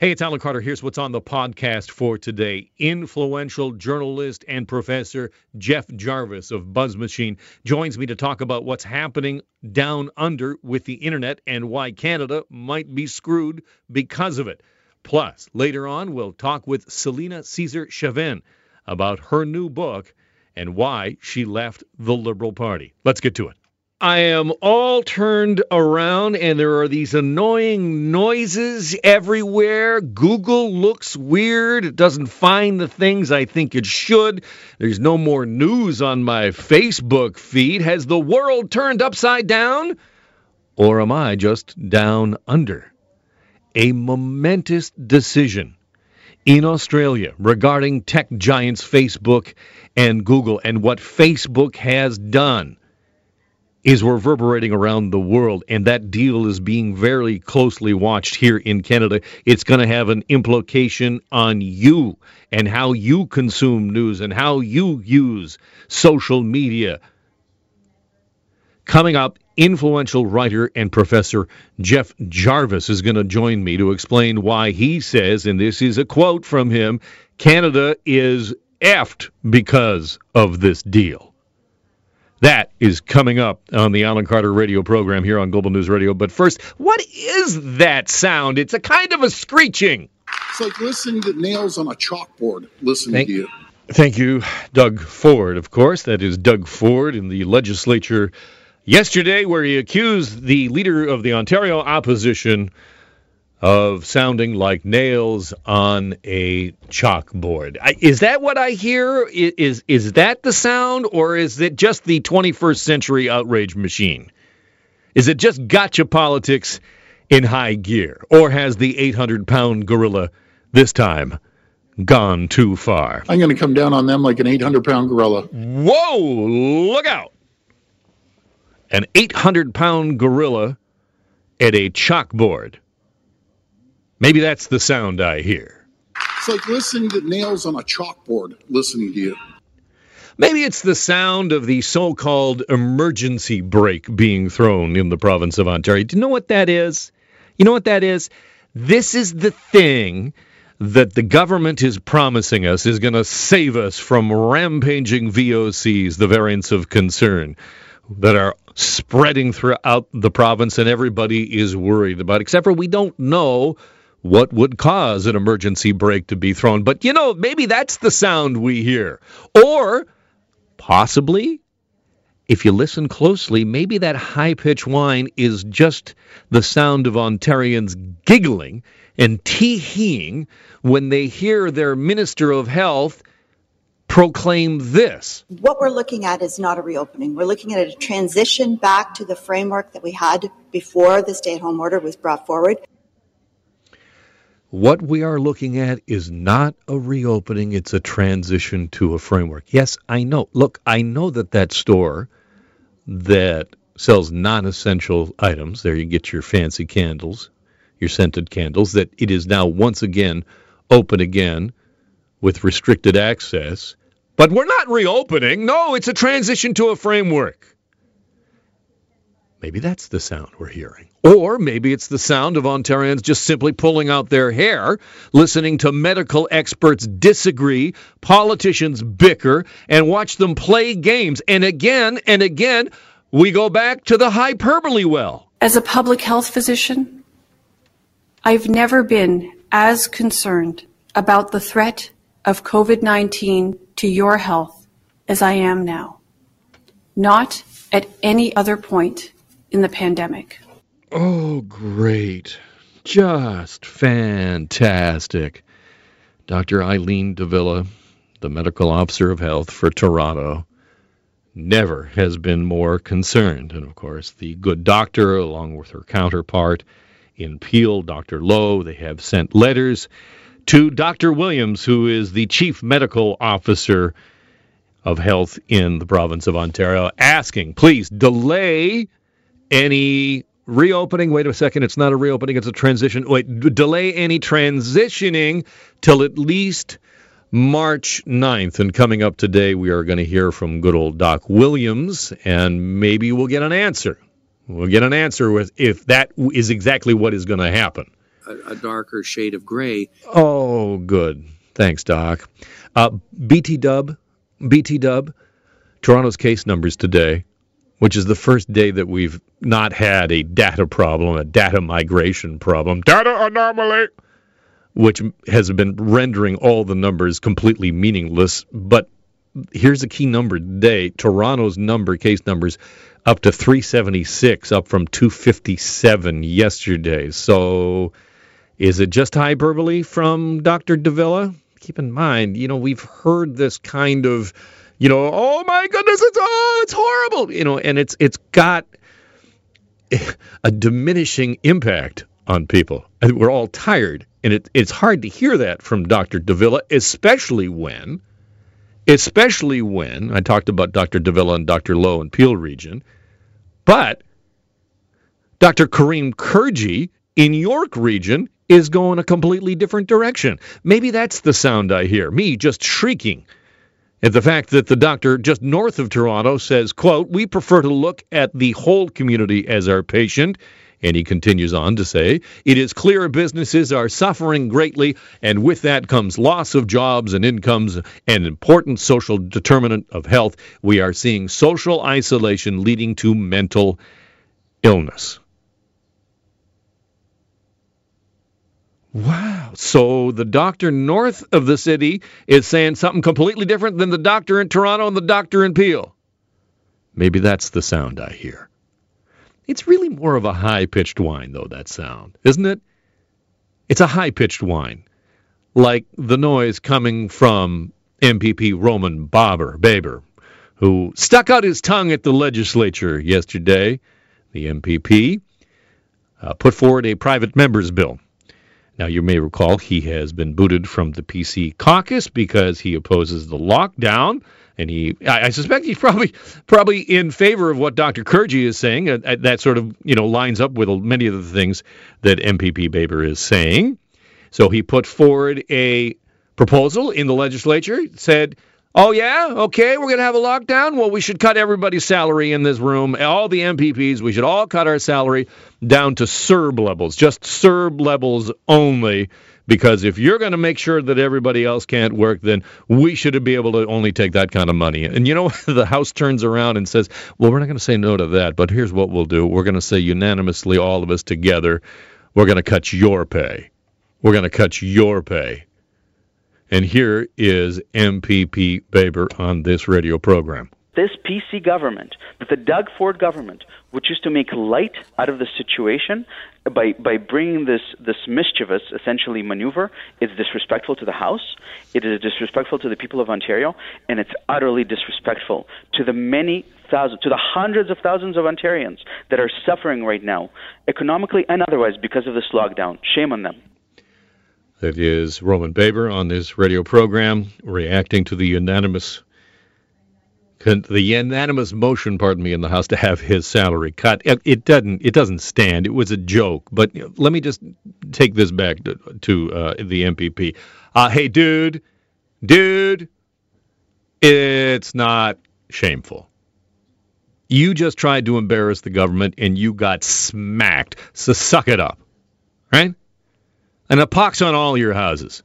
Hey, it's Alan Carter. Here's what's on the podcast for today. Influential journalist and professor Jeff Jarvis of Buzz Machine joins me to talk about what's happening down under with the internet and why Canada might be screwed because of it. Plus, later on, we'll talk with Celina Caesar Chavannes about her new book and why she left the Liberal Party. Let's get to it. I am all turned around and there are these annoying noises everywhere. Google looks weird. It doesn't find the things I think it should. There's no more news on my Facebook feed. Has the world turned upside down? Or am I just down under? A momentous decision in Australia regarding tech giants Facebook and Google and what Facebook has done is reverberating around the world, and that deal is being very closely watched here in Canada. It's going to have an implication on you and how you consume news and how you use social media. Coming up, influential writer and professor Jeff Jarvis is going to join me to explain why he says, and this is a quote from him Canada is effed because of this deal. That is coming up on the Alan Carter radio program here on Global News Radio. But first, what is that sound? It's a kind of a screeching. It's like listening to nails on a chalkboard, listening Thank, to you. Thank you, Doug Ford, of course. That is Doug Ford in the legislature yesterday, where he accused the leader of the Ontario opposition of sounding like nails on a chalkboard. Is that what I hear? Is is that the sound, or is it just the 21st century outrage machine? Is it just gotcha politics in high gear, or has the 800 pound gorilla this time gone too far? I'm going to come down on them like an 800 pound gorilla. Whoa! Look out! An 800 pound gorilla at a chalkboard. Maybe that's the sound I hear. It's like listening to nails on a chalkboard, listening to you. Maybe it's the sound of the so called emergency brake being thrown in the province of Ontario. Do you know what that is? You know what that is? This is the thing that the government is promising us is going to save us from rampaging VOCs, the variants of concern that are spreading throughout the province and everybody is worried about, except for we don't know what would cause an emergency brake to be thrown. But you know, maybe that's the sound we hear. Or possibly, if you listen closely, maybe that high pitched whine is just the sound of Ontarians giggling and tee heeing when they hear their Minister of Health proclaim this. What we're looking at is not a reopening. We're looking at a transition back to the framework that we had before the stay at home order was brought forward. What we are looking at is not a reopening, it's a transition to a framework. Yes, I know. Look, I know that that store that sells non essential items, there you get your fancy candles, your scented candles, that it is now once again open again with restricted access. But we're not reopening. No, it's a transition to a framework. Maybe that's the sound we're hearing. Or maybe it's the sound of Ontarians just simply pulling out their hair, listening to medical experts disagree, politicians bicker, and watch them play games. And again and again, we go back to the hyperbole well. As a public health physician, I've never been as concerned about the threat of COVID 19 to your health as I am now. Not at any other point in the pandemic. Oh, great. Just fantastic. Dr. Eileen de Villa, the medical officer of health for Toronto, never has been more concerned. And of course, the good doctor, along with her counterpart in Peel, Dr. Loh, they have sent letters to Dr. Williams, who is the chief medical officer of health in the province of Ontario, asking, please delay any reopening. Wait a second, it's not a reopening, it's a transition. Wait, delay any transitioning till at least March 9th. And coming up today, we are going to hear from good old Doc Williams, and maybe we'll get an answer. We'll get an answer with if that is exactly what is going to happen. a, a darker shade of gray. Oh, good. Thanks, Doc. Uh, BT Dub, BT Dub, Toronto's case numbers today, which is the first day that we've not had a data problem, a data migration problem, data anomaly, which has been rendering all the numbers completely meaningless. But here's a key number today Toronto's number, case numbers, up to 376, up from 257 yesterday. So is it just hyperbole from Dr. de Villa? Keep in mind, you know, we've heard this kind of, you know, oh my goodness, it's oh, it's horrible, you know, and it's it's got a diminishing impact on people. We're all tired, and it, it's hard to hear that from Dr. de Villa, especially when, especially when I talked about Dr. de Villa and Dr. Loh in Peel region, but Dr. Karim Kurji in York region is going a completely different direction. Maybe that's the sound I hear, me just shrieking at the fact that the doctor just north of Toronto says, quote, we prefer to look at the whole community as our patient. And he continues on to say, it is clear businesses are suffering greatly, and with that comes loss of jobs and incomes, an important social determinant of health. We are seeing social isolation leading to mental illness. Wow. So the doctor north of the city is saying something completely different than the doctor in Toronto and the doctor in Peel. Maybe that's the sound I hear. It's really more of a high pitched whine, though, that sound, isn't it? It's a high pitched whine, like the noise coming from MPP Roman Bobber, Baber, who stuck out his tongue at the legislature yesterday. The MPP uh, put forward a private member's bill now, you may recall he has been booted from the PC caucus because he opposes the lockdown. And he, I, I suspect he's probably probably in favor of what Dr. Kurji is saying. Uh, uh, that sort of you know lines up with many of the things that MPP Baber is saying. So he put forward a proposal in the legislature. Said Oh, yeah? Okay, we're going to have a lockdown? Well, we should cut everybody's salary in this room. All the MPPs, we should all cut our salary down to CERB levels, just CERB levels only. Because if you're going to make sure that everybody else can't work, then we should be able to only take that kind of money. And you know, the House turns around and says, well, we're not going to say no to that, but here's what we'll do. We're going to say unanimously, all of us together, we're going to cut your pay. We're going to cut your pay. And here is MPP Baber on this radio program. This PC government, the Doug Ford government, which is to make light out of the situation by, by bringing this, this mischievous, essentially, maneuver, is disrespectful to the House. It is disrespectful to the people of Ontario, and it's utterly disrespectful to the many thousands, to the hundreds of thousands of Ontarians that are suffering right now, economically and otherwise, because of this lockdown. Shame on them. That is Roman Baber on this radio program reacting to the unanimous the unanimous motion, pardon me, in the House to have his salary cut. It, doesn't it doesn't stand. It was a joke. But let me just take this back to, to uh, the MPP. Uh, hey, dude, dude, it's not shameful. You just tried to embarrass the government and you got smacked. So suck it up, right? And a pox on all your houses.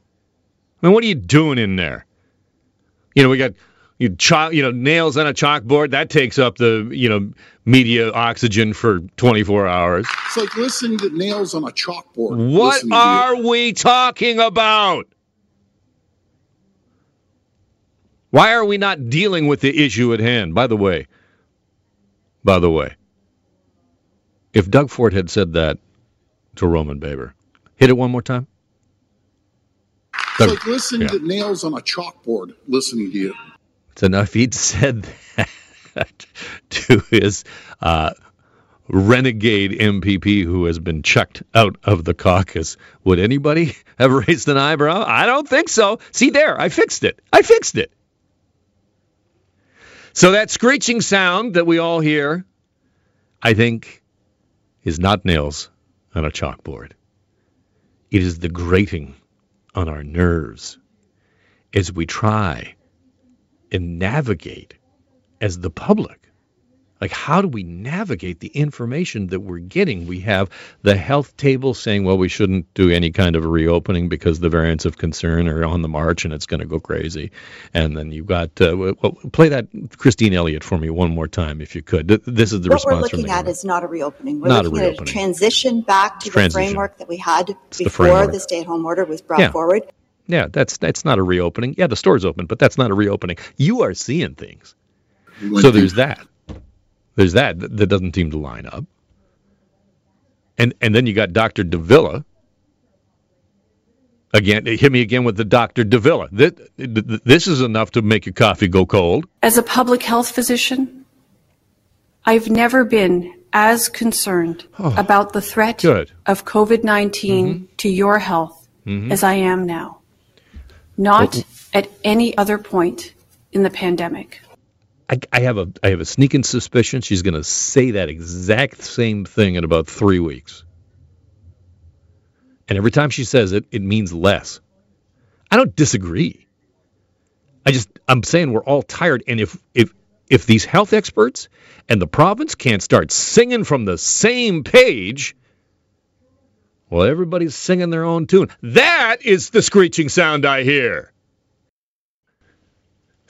I mean, what are you doing in there? You know, we got you, chalk, you know nails on a chalkboard that takes up the you know media oxygen for 24 hours. It's like listening to nails on a chalkboard. What are we talking about? Why are we not dealing with the issue at hand? By the way, by the way, if Doug Ford had said that to Roman Baber, Hit it one more time. It's like listening yeah. to nails on a chalkboard, listening to you. Now if he'd said that to his uh, renegade MPP who has been chucked out of the caucus, would anybody have raised an eyebrow? I don't think so. See there, I fixed it. I fixed it. So that screeching sound that we all hear, I think, is not nails on a chalkboard. It is the grating on our nerves as we try and navigate as the public Like, how do we navigate the information that we're getting? We have the health table saying, well, we shouldn't do any kind of a reopening because the variants of concern are on the march and it's going to go crazy. And then you've got, uh, well, play that Christine Elliott for me one more time, if you could. This is the what response we're looking at is not a reopening. We're not looking a at a transition back to transition. the framework that we had it's before the, the stay-at-home order was brought yeah. forward. Yeah, that's that's not a reopening. Yeah, the store's open, but that's not a reopening. You are seeing things. So there's that. There's that that doesn't seem to line up. And and then you got Dr. de Villa. Again, hit me again with the Dr. de Villa. This, this is enough to make your coffee go cold. As a public health physician, I've never been as concerned oh, about the threat good. of COVID 19 mm-hmm. to your health mm-hmm. as I am now. Not well, at any other point in the pandemic. I, I, have a I have a sneaking suspicion she's going to say that exact same thing in about three weeks. And every time she says it, it means less. I don't disagree. I just I'm saying we're all tired, and if if if these health experts and the province can't start singing from the same page, well, everybody's singing their own tune. That is the screeching sound I hear.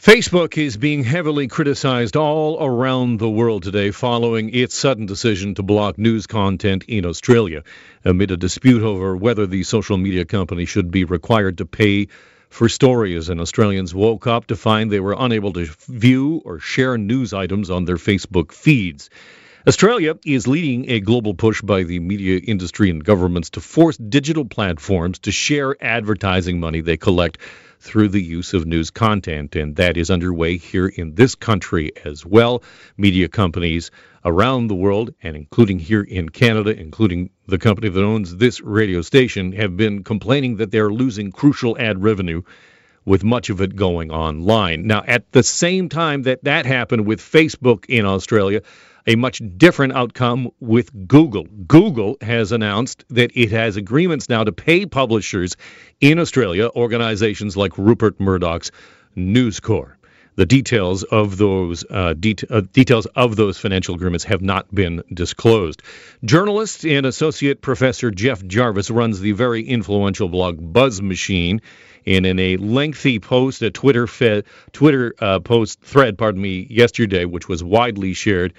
Facebook is being heavily criticized all around the world today following its sudden decision to block news content in Australia amid a dispute over whether the social media company should be required to pay for stories. And Australians woke up to find they were unable to view or share news items on their Facebook feeds. Australia is leading a global push by the media industry and governments to force digital platforms to share advertising money they collect through the use of news content. And that is underway here in this country as well. Media companies around the world, and including here in Canada, including the company that owns this radio station, have been complaining that they're losing crucial ad revenue with much of it going online. Now, at the same time that that happened with Facebook in Australia, a much different outcome with Google. Google has announced that it has agreements now to pay publishers in Australia, organizations like Rupert Murdoch's News Corp. The details of those uh, uh, details of those financial agreements have not been disclosed. Journalist and associate professor Jeff Jarvis runs the very influential blog Buzz Machine. And in a lengthy post, a Twitter fed, Twitter uh, post thread, pardon me, yesterday, which was widely shared,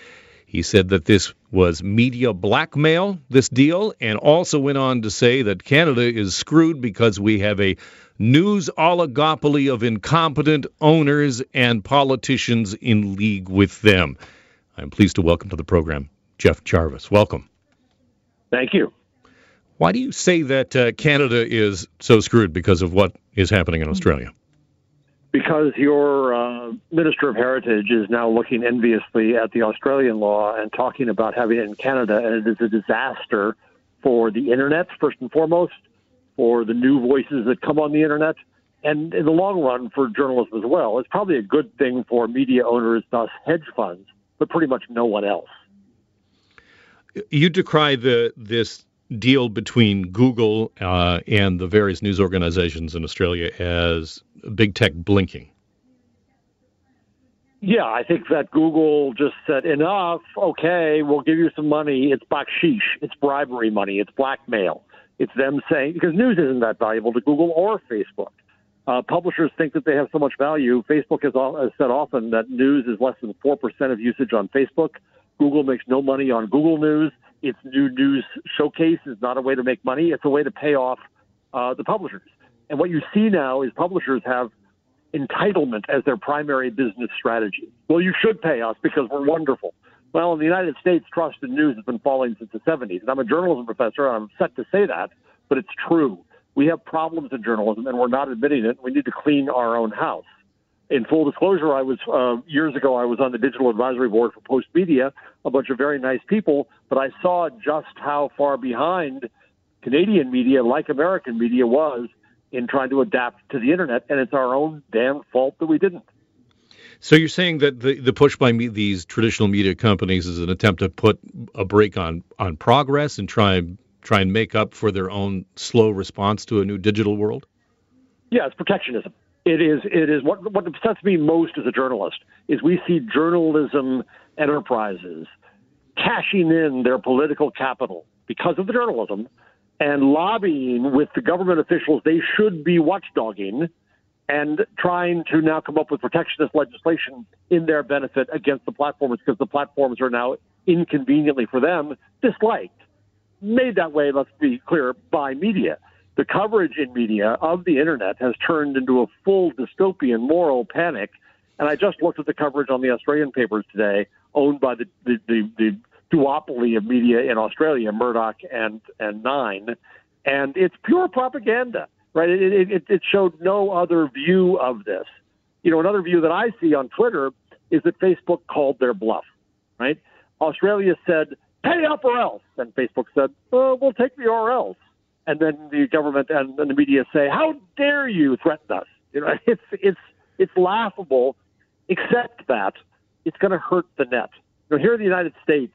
he said that this was media blackmail, this deal, and also went on to say that Canada is screwed because we have a news oligopoly of incompetent owners and politicians in league with them. I'm pleased to welcome to the program Jeff Jarvis. Welcome. Thank you. Why do you say that uh, Canada is so screwed because of what is happening in Australia? Because your uh, Minister of Heritage is now looking enviously at the Australian law and talking about having it in Canada, and it is a disaster for the internet, first and foremost, for the new voices that come on the internet, and in the long run for journalism as well. It's probably a good thing for media owners, thus hedge funds, but pretty much no one else. You decry the this deal between Google uh, and the various news organizations in Australia as big tech blinking. Yeah, I think that Google just said enough. Okay, we'll give you some money. It's baksheesh. It's bribery money. It's blackmail. It's them saying because news isn't that valuable to Google or Facebook. Uh, publishers think that they have so much value. Facebook has, has said often that news is less than four percent of usage on Facebook. Google makes no money on Google News. Its new news showcase is not a way to make money. It's a way to pay off uh, the publishers. And what you see now is publishers have entitlement as their primary business strategy. Well, you should pay us because we're wonderful. Well, in the United States, trust in news has been falling since the 70s. And I'm a journalism professor, and I'm set to say that, but it's true. We have problems in journalism, and we're not admitting it. We need to clean our own house. In full disclosure, I was uh, years ago. I was on the digital advisory board for Postmedia, a bunch of very nice people, but I saw just how far behind Canadian media, like American media, was in trying to adapt to the internet, and it's our own damn fault that we didn't. So you're saying that the, the push by me, these traditional media companies is an attempt to put a brake on on progress and try and try and make up for their own slow response to a new digital world? Yeah, it's protectionism. It is. It is. What what upsets me most as a journalist is we see journalism enterprises cashing in their political capital because of the journalism and lobbying with the government officials they should be watchdogging and trying to now come up with protectionist legislation in their benefit against the platforms because the platforms are now inconveniently for them disliked. Made that way, let's be clear, by media. The coverage in media of the internet has turned into a full dystopian moral panic. And I just looked at the coverage on the Australian papers today, owned by the, the, the, the duopoly of media in Australia, Murdoch and, and Nine, and it's pure propaganda, right? It, it, it showed no other view of this. You know, another view that I see on Twitter is that Facebook called their bluff, right? Australia said, pay up or else. And Facebook said, oh, we'll take the or else. And then the government and, the media say, how dare you threaten us? You know, it's, it's, it's laughable, except that it's going to hurt the net. You know, here in the United States,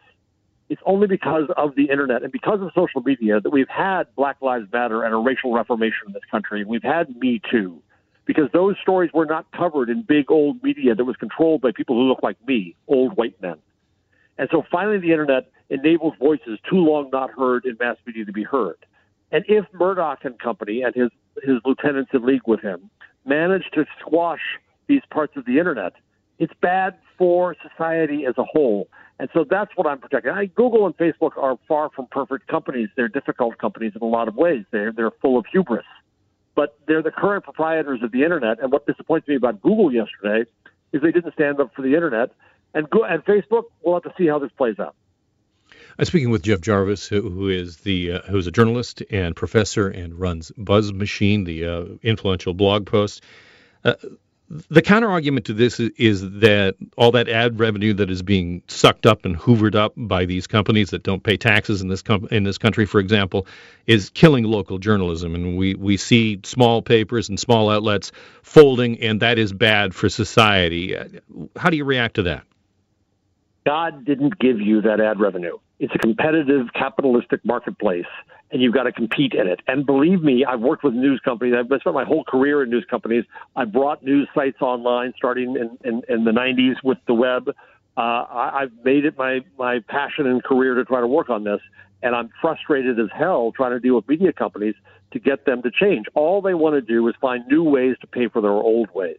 it's only because of the internet and because of social media that we've had Black Lives Matter and a racial reformation in this country. We've had Me Too because those stories were not covered in big old media that was controlled by people who look like me, old white men. And so finally, the internet enables voices too long not heard in mass media to be heard. And if Murdoch and company and his, his lieutenants in league with him manage to squash these parts of the internet, it's bad for society as a whole. And so that's what I'm protecting. I, Google and Facebook are far from perfect companies. They're difficult companies in a lot of ways. They're, they're full of hubris. But they're the current proprietors of the internet. And what disappoints me about Google yesterday is they didn't stand up for the internet. And, Go- and Facebook, we'll have to see how this plays out. I'm speaking with Jeff Jarvis, who is the uh, who's a journalist and professor and runs Buzz Machine, the uh, influential blog post. Uh, the counter argument to this is, is, that all that ad revenue that is being sucked up and hoovered up by these companies that don't pay taxes in this com- in this country, for example, is killing local journalism, and we we see small papers and small outlets folding, and that is bad for society. How do you react to that? God didn't give you that ad revenue. It's a competitive capitalistic marketplace and you've got to compete in it. And believe me, I've worked with news companies. I've spent my whole career in news companies. I brought news sites online starting in, in, in the 90s with the web. Uh, I, I've made it my, my passion and career to try to work on this. And I'm frustrated as hell trying to deal with media companies to get them to change. All they want to do is find new ways to pay for their old ways.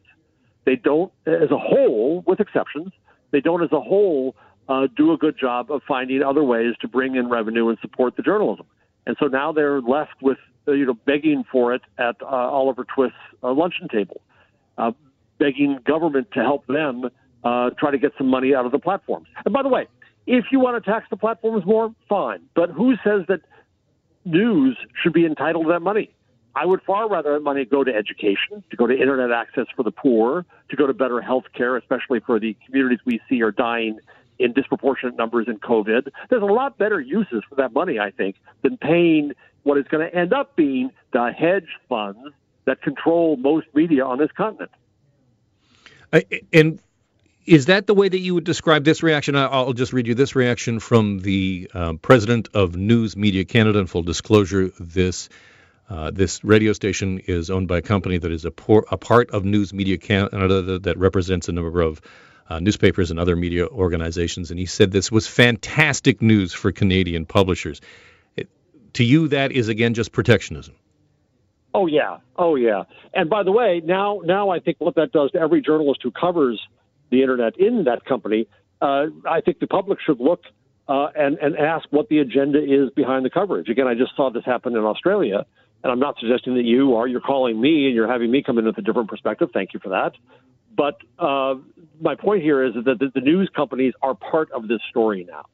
They don't, as a whole, with exceptions, they don't as a whole uh, do a good job of finding other ways to bring in revenue and support the journalism and so now they're left with uh, you know begging for it at uh, Oliver Twist's uh, luncheon table, uh, begging government to help them uh, try to get some money out of the platforms. And by the way, if you want to tax the platforms more, fine. But who says that news should be entitled to that money? I would far rather that money go to education, to go to internet access for the poor, to go to better health care, especially for the communities we see are dying in disproportionate numbers in COVID. There's a lot better uses for that money, I think, than paying what is going to end up being the hedge funds that control most media on this continent. and is that the way that you would describe this reaction? I'll just read you this reaction from the um, president of News Media Canada. In full disclosure, this uh, this radio station is owned by a company that is a, por- a part of News Media Canada that, that represents a number of uh, newspapers and other media organizations, and he said this was fantastic news for Canadian publishers. It, to you, that is again just protectionism. Oh yeah, oh yeah. And by the way, now now I think what that does to every journalist who covers the internet in that company, uh, I think the public should look uh, and and ask what the agenda is behind the coverage. Again, I just saw this happen in Australia, and I'm not suggesting that you are. You're calling me and you're having me come in with a different perspective. Thank you for that. But uh, my point here is that the, the news companies are part of this story now.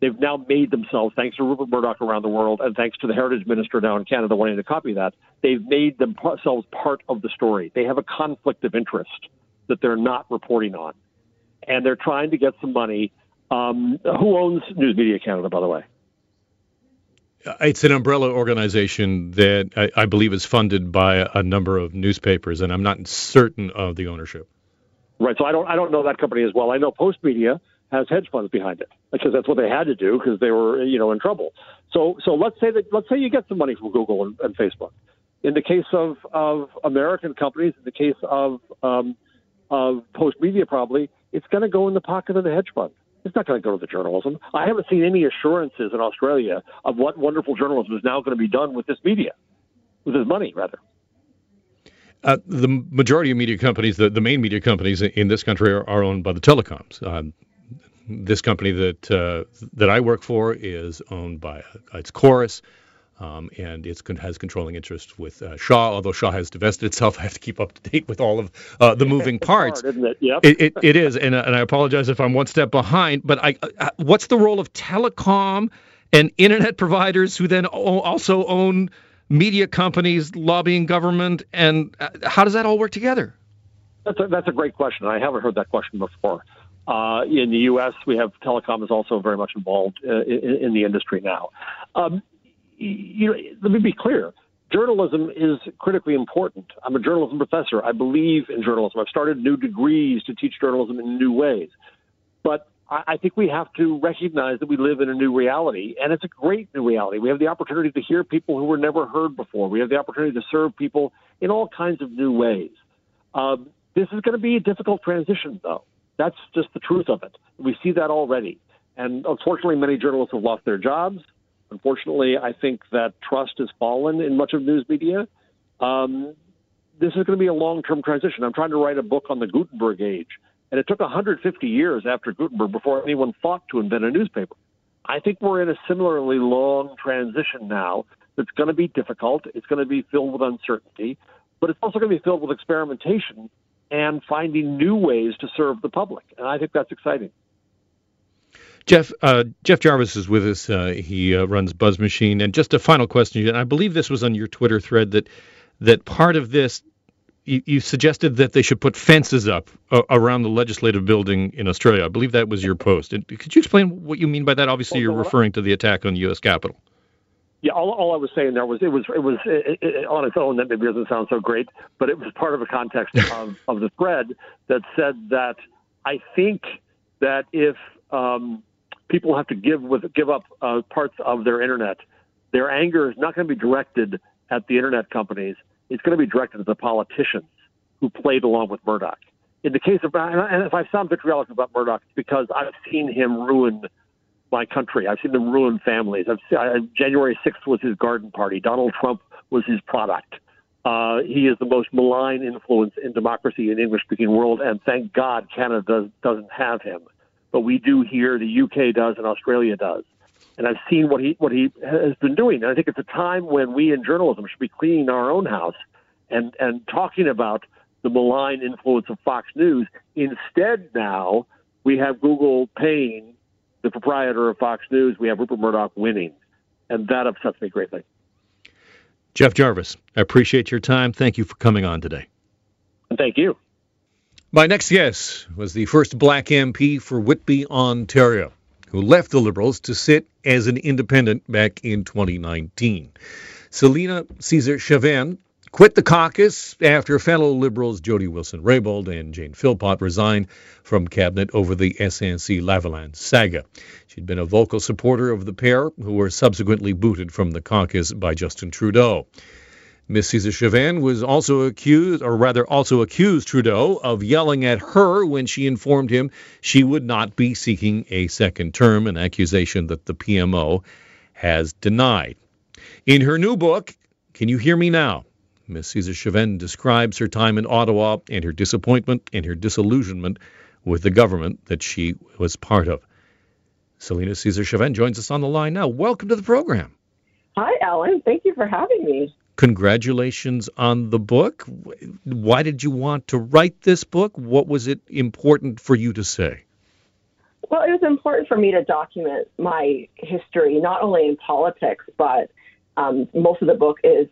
They've now made themselves, thanks to Rupert Murdoch around the world, and thanks to the Heritage Minister now in Canada wanting to copy that, they've made themselves part of the story. They have a conflict of interest that they're not reporting on. And they're trying to get some money. Um, who owns News Media Canada, by the way? It's an umbrella organization that I, I, believe is funded by a number of newspapers, and I'm not certain of the ownership. Right. So I don't I don't know that company as well. I know Postmedia has hedge funds behind it because that's what they had to do because they were you know in trouble. So so let's say that let's say you get some money from Google and, and Facebook. In the case of, of American companies, in the case of um, of Postmedia, probably it's going to go in the pocket of the hedge fund. It's not going to go to the journalism. I haven't seen any assurances in Australia of what wonderful journalism is now going to be done with this media, with this money, rather. Uh, the majority of media companies, the, the main media companies in this country, are, are owned by the telecoms. Um, this company that uh, that I work for is owned by uh, it's Corus. Um, and it has controlling interest with uh, Shaw. Although Shaw has divested itself, I have to keep up to date with all of uh, the moving parts. Hard, it? Yep. It, it, it is, and, uh, and I apologize if I'm one step behind. But I, uh, what's the role of telecom and internet providers who then also own media companies, lobbying government, and uh, how does that all work together? That's a, that's a great question. I haven't heard that question before. Uh, in the U.S., we have telecom is also very much involved uh, in, in, the industry now. Um, you know, let me be clear. Journalism is critically important. I'm a journalism professor. I believe in journalism. I've started new degrees to teach journalism in new ways. But I think we have to recognize that we live in a new reality, and it's a great new reality. We have the opportunity to hear people who were never heard before. We have the opportunity to serve people in all kinds of new ways. Um, this is going to be a difficult transition, though. That's just the truth of it. We see that already. And unfortunately, many journalists have lost their jobs. Unfortunately, I think that trust has fallen in much of news media. Um, this is going to be a long term transition. I'm trying to write a book on the Gutenberg age, and it took 150 years after Gutenberg before anyone thought to invent a newspaper. I think we're in a similarly long transition now that's going to be difficult. It's going to be filled with uncertainty, but it's also going to be filled with experimentation and finding new ways to serve the public. And I think that's exciting. Jeff uh, Jeff Jarvis is with us. Uh, he uh, runs Buzz Machine. And just a final question, and I believe this was on your Twitter thread that that part of this you, you suggested that they should put fences up uh, around the legislative building in Australia. I believe that was your post. And could you explain what you mean by that? Obviously, you're referring to the attack on the U.S. Capitol. Yeah, all, all I was saying there was it was it was it, it, on its own that maybe doesn't sound so great, but it was part of a context of, of the thread that said that I think that if um, people have to give with give up uh, parts of their internet, their anger is not going to be directed at the internet companies. It's going to be directed at the politicians who played along with Murdoch. In the case of, and if I sound vitriolic about Murdoch, it's because I've seen him ruin my country. I've seen them ruin families. I've seen, January 6th was his garden party. Donald Trump was his product. Uh, he is the most malign influence in democracy in the English-speaking world, and thank God Canada does, doesn't have him. But we do here. The UK does, and Australia does. And I've seen what he what he has been doing. And I think it's a time when we in journalism should be cleaning our own house and and talking about the malign influence of Fox News. Instead, now we have Google paying the proprietor of Fox News, we have Rupert Murdoch winning. And that upsets me greatly. Jeff Jarvis, I appreciate your time. Thank you for coming on today. Thank you. My next guest was the first black MP for Whitby, Ontario, who left the Liberals to sit as an independent back in 2019. Celina Caesar Chavannes quit the caucus after fellow Liberals Jody Wilson-Raybould and Jane Philpott resigned from cabinet over the SNC Lavalin saga. She'd been a vocal supporter of the pair, who were subsequently booted from the caucus by Justin Trudeau. Miss Caesar Chavannes was also accused, or rather also accused Trudeau of yelling at her when she informed him she would not be seeking a second term, an accusation that the PMO has denied. In her new book, Can You Hear Me Now? Miss Caesar Chavannes describes her time in Ottawa and her disappointment and her disillusionment with the government that she was part of. Celina Caesar Chavannes joins us on the line now. Welcome to the program. Hi, Alan. Thank you for having me. Congratulations on the book. Why did you want to write this book? What was it important for you to say? Well, it was important for me to document my history, not only in politics, but um, most of the book is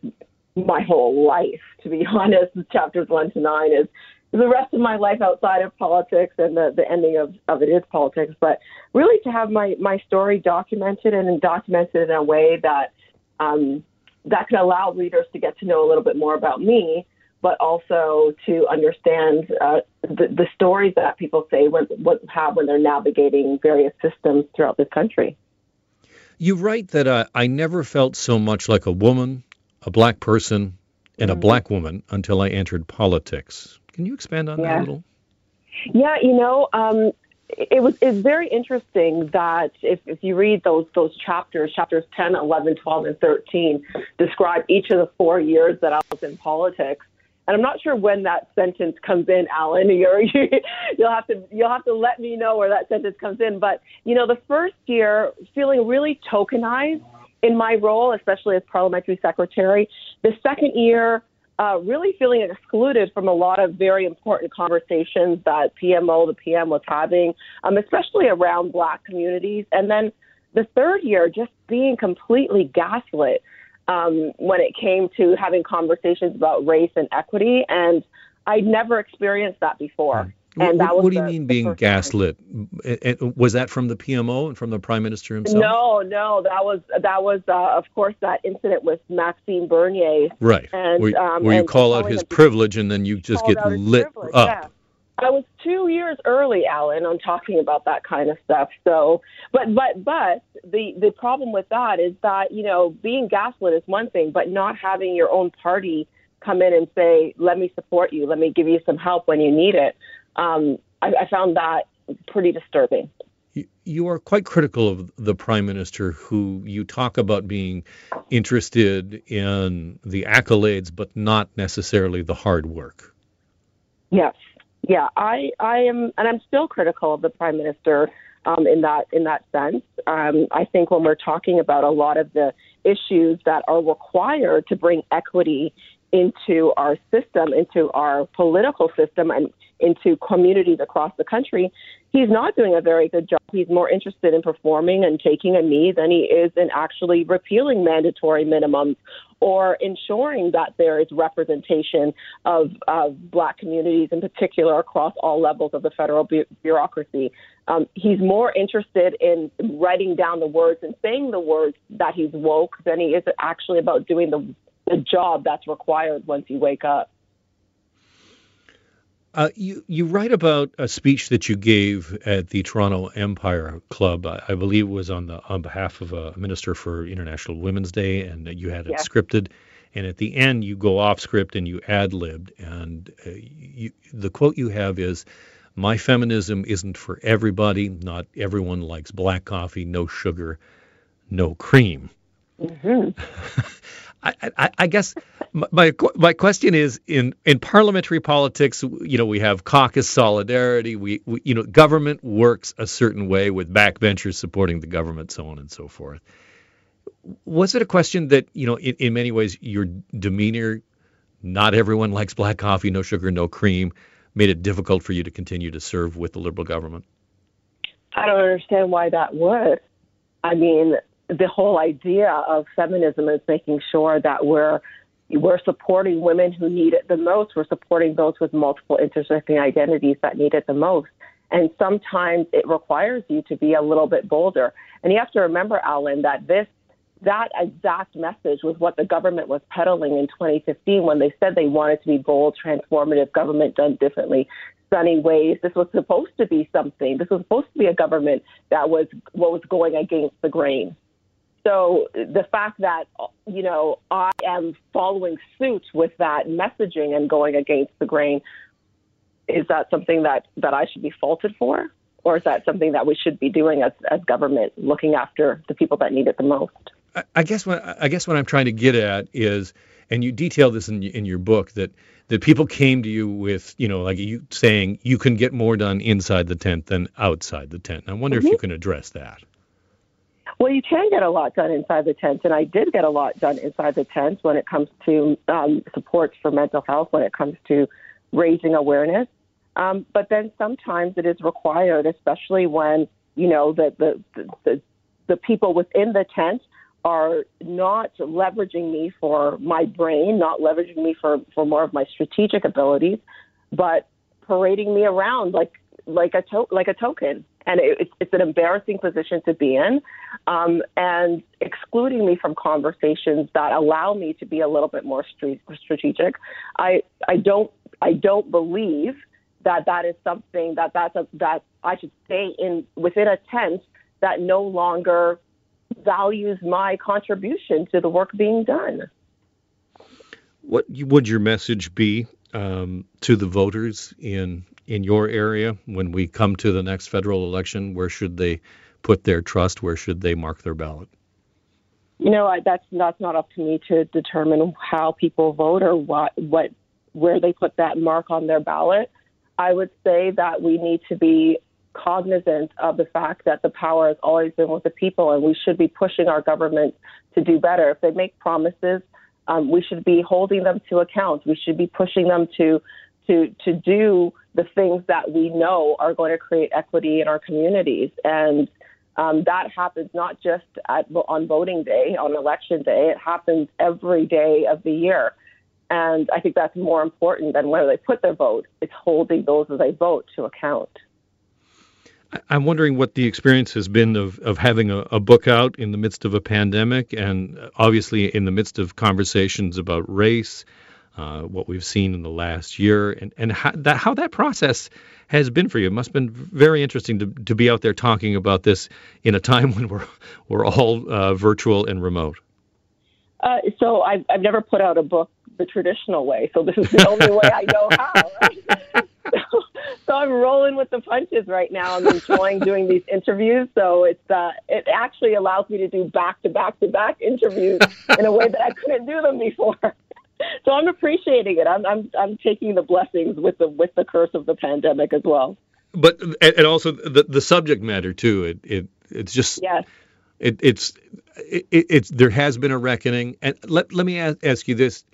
my whole life, to be honest. Chapters one to nine is the rest of my life outside of politics, and the, the ending of, of it is politics. But really, to have my, my story documented and documented in a way that um, that can allow readers to get to know a little bit more about me, but also to understand uh, the, the stories that people say when what have when they're navigating various systems throughout this country. You write that uh, I never felt so much like a woman, a black person, and a mm-hmm. black woman until I entered politics. Can you expand on yeah. that a little? Yeah, you know, um, it was it's very interesting that if, if you read those those chapters, chapters 10, 11, 12, and 13, describe each of the four years that I was in politics. And I'm not sure when that sentence comes in, Alan. You're, you, you'll have to you'll have to let me know where that sentence comes in. But you know, the first year, feeling really tokenized in my role, especially as parliamentary secretary. The second year, uh, really feeling excluded from a lot of very important conversations that PMO, the PM was having, um, especially around black communities. And then the third year, just being completely gaslit um, when it came to having conversations about race and equity. And I'd never experienced that before. And what, what do you the, mean being gaslit? Was that from the PMO and from the Prime Minister himself? No, no, that was that was uh, of course that incident with Maxime Bernier. Right. And, where, um, where you call out his privilege and then you just get lit up. Yeah. I was two years early, Alan, on talking about that kind of stuff. So, but but but the the problem with that is that you know being gaslit is one thing, but not having your own party come in and say, "Let me support you. Let me give you some help when you need it." Um, I, I found that pretty disturbing. You are quite critical of the prime minister, who you talk about being interested in the accolades, but not necessarily the hard work. Yes, yeah, I, I am, and I'm still critical of the prime minister um, in that in that sense. Um, I think when we're talking about a lot of the issues that are required to bring equity into our system, into our political system, and into communities across the country, he's not doing a very good job. He's more interested in performing and taking a knee than he is in actually repealing mandatory minimums or ensuring that there is representation of, of black communities in particular across all levels of the federal bu- bureaucracy. Um, he's more interested in writing down the words and saying the words that he's woke than he is actually about doing the, the job that's required once you wake up. Uh, you you write about a speech that you gave at the Toronto Empire Club. I, I believe it was on the on behalf of a minister for International Women's Day, and you had it yeah. scripted. And at the end, you go off script and you ad libbed. And uh, you, the quote you have is, "My feminism isn't for everybody. Not everyone likes black coffee. No sugar, no cream." Mm-hmm. I, I, I, guess my my question is in in parliamentary politics, you know, we have caucus solidarity. We, we you know, government works a certain way with backbenchers supporting the government, so on and so forth. Was it a question that you know, in, in many ways, your demeanor, not everyone likes black coffee, no sugar, no cream, made it difficult for you to continue to serve with the liberal government? I don't understand why that would. I mean, the whole idea of feminism is making sure that we're we're supporting women who need it the most. We're supporting those with multiple intersecting identities that need it the most. And sometimes it requires you to be a little bit bolder. And you have to remember, Alan, that this that exact message was what the government was peddling in 2015 when they said they wanted to be bold, transformative government done differently, sunny ways. This was supposed to be something. This was supposed to be a government that was what was going against the grain. So the fact that, you know, I am following suit with that messaging and going against the grain, is that something that, that I should be faulted for? Or is that something that we should be doing as, as government, looking after the people that need it the most? I guess what I guess what I'm trying to get at is, and you detail this in in your book that that people came to you with, you know, like you saying you can get more done inside the tent than outside the tent. I wonder mm-hmm. if you can address that. Well, you can get a lot done inside the tent, and I did get a lot done inside the tent when it comes to um, supports for mental health, when it comes to raising awareness. Um, but then sometimes it is required, especially when you know the the, the the people within the tent are not leveraging me for my brain, not leveraging me for for more of my strategic abilities, but parading me around like like a to- like a token and it, it's an embarrassing position to be in, um, and excluding me from conversations that allow me to be a little bit more strategic. I I don't I don't believe that that is something that that's a, that I should stay in within a tent that no longer values my contribution to the work being done. What would your message be um, to the voters in in your area when we come to the next federal election? Where should they put their trust? Where should they mark their ballot? You know, that's that's not up to me to determine how people vote or what what where they put that mark on their ballot. I would say that we need to be cognizant of the fact that the power has always been with the people, and we should be pushing our government to do better. If they make promises, um, we should be holding them to account. We should be pushing them to to to do the things that we know are going to create equity in our communities. And um, that happens not just at, on voting day, on election day. It happens every day of the year. And I think that's more important than where they put their vote. It's holding those as they vote to account. I'm wondering what the experience has been of, of having a, a, book out in the midst of a pandemic and obviously in the midst of conversations about race, uh, what we've seen in the last year, and, and how, that, how that process has been for you. It must have been very interesting to, to be out there talking about this in a time when we're, we're all uh, virtual and remote. Uh, so I've, I've never put out a book the traditional way, so this is the only way I know how. Right? so I'm rolling with the punches right now. I'm enjoying doing these interviews. So it's uh, it actually allows me to do back to back to back interviews in a way that I couldn't do them before. So I'm appreciating it. I'm I'm I'm taking the blessings with the with the curse of the pandemic as well. But and also the the subject matter too. It it it's just yes. It, it's it, it's there has been a reckoning. And let let me ask, ask you this: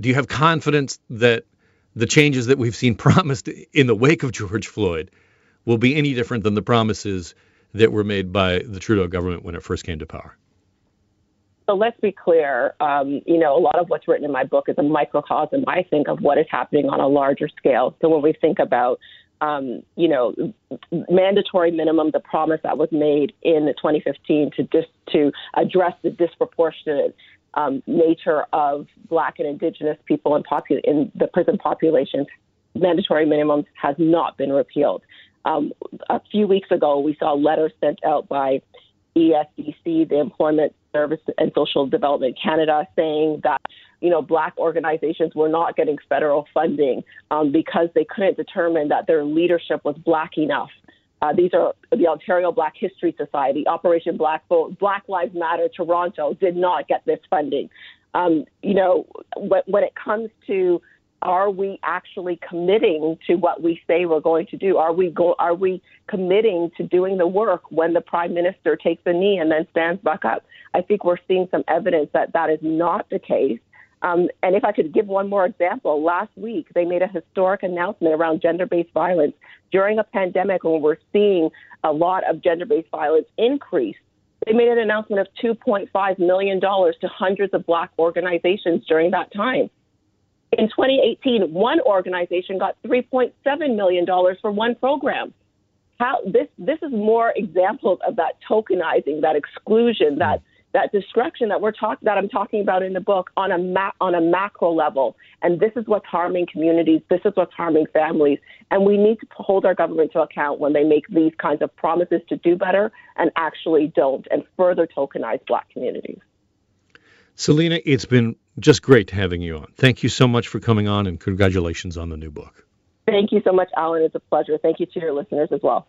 Do you have confidence that the changes that we've seen promised in the wake of George Floyd will be any different than the promises that were made by the Trudeau government when it first came to power. So let's be clear. Um, you know, a lot of what's written in my book is a microcosm, I think, of what is happening on a larger scale. So when we think about, um, you know, mandatory minimum, the promise that was made in 2015 to dis- to address the disproportionate um, nature of Black and Indigenous people in, popu- in the prison populations, mandatory minimums has not been repealed. Um, a few weeks ago, we saw letters sent out by ESDC, the Employment Service and Social Development Canada, saying that you know black organizations were not getting federal funding um, because they couldn't determine that their leadership was black enough uh, these are the Ontario Black History Society, Operation Black Vote, Black Lives Matter Toronto did not get this funding. Um, you know, when, when it comes to are we actually committing to what we say we're going to do? Are we go, are we committing to doing the work when the prime minister takes a knee and then stands back up? I think we're seeing some evidence that that is not the case. Um, and if I could give one more example, last week they made a historic announcement around gender based violence during a pandemic when we're seeing a lot of gender based violence increase. They made an announcement of $2.5 million to hundreds of black organizations during that time. In 2018, one organization got $3.7 million for one program. How, this, this is more examples of that tokenizing, that exclusion, that that destruction that we're talking that I'm talking about in the book on a ma- on a macro level. And this is what's harming communities. This is what's harming families. And we need to hold our government to account when they make these kinds of promises to do better and actually don't, and further tokenize Black communities. Celina, it's been just great having you on. Thank you so much for coming on, and congratulations on the new book. Thank you so much, Alan. It's a pleasure. Thank you to your listeners as well.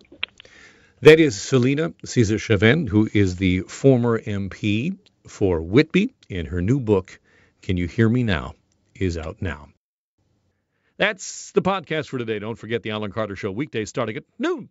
That is Celina Caesar Chavannes, who is the former MP for Whitby, and her new book, Can You Hear Me Now, is out now. That's the podcast for today. Don't forget the Alan Carter Show weekdays starting at noon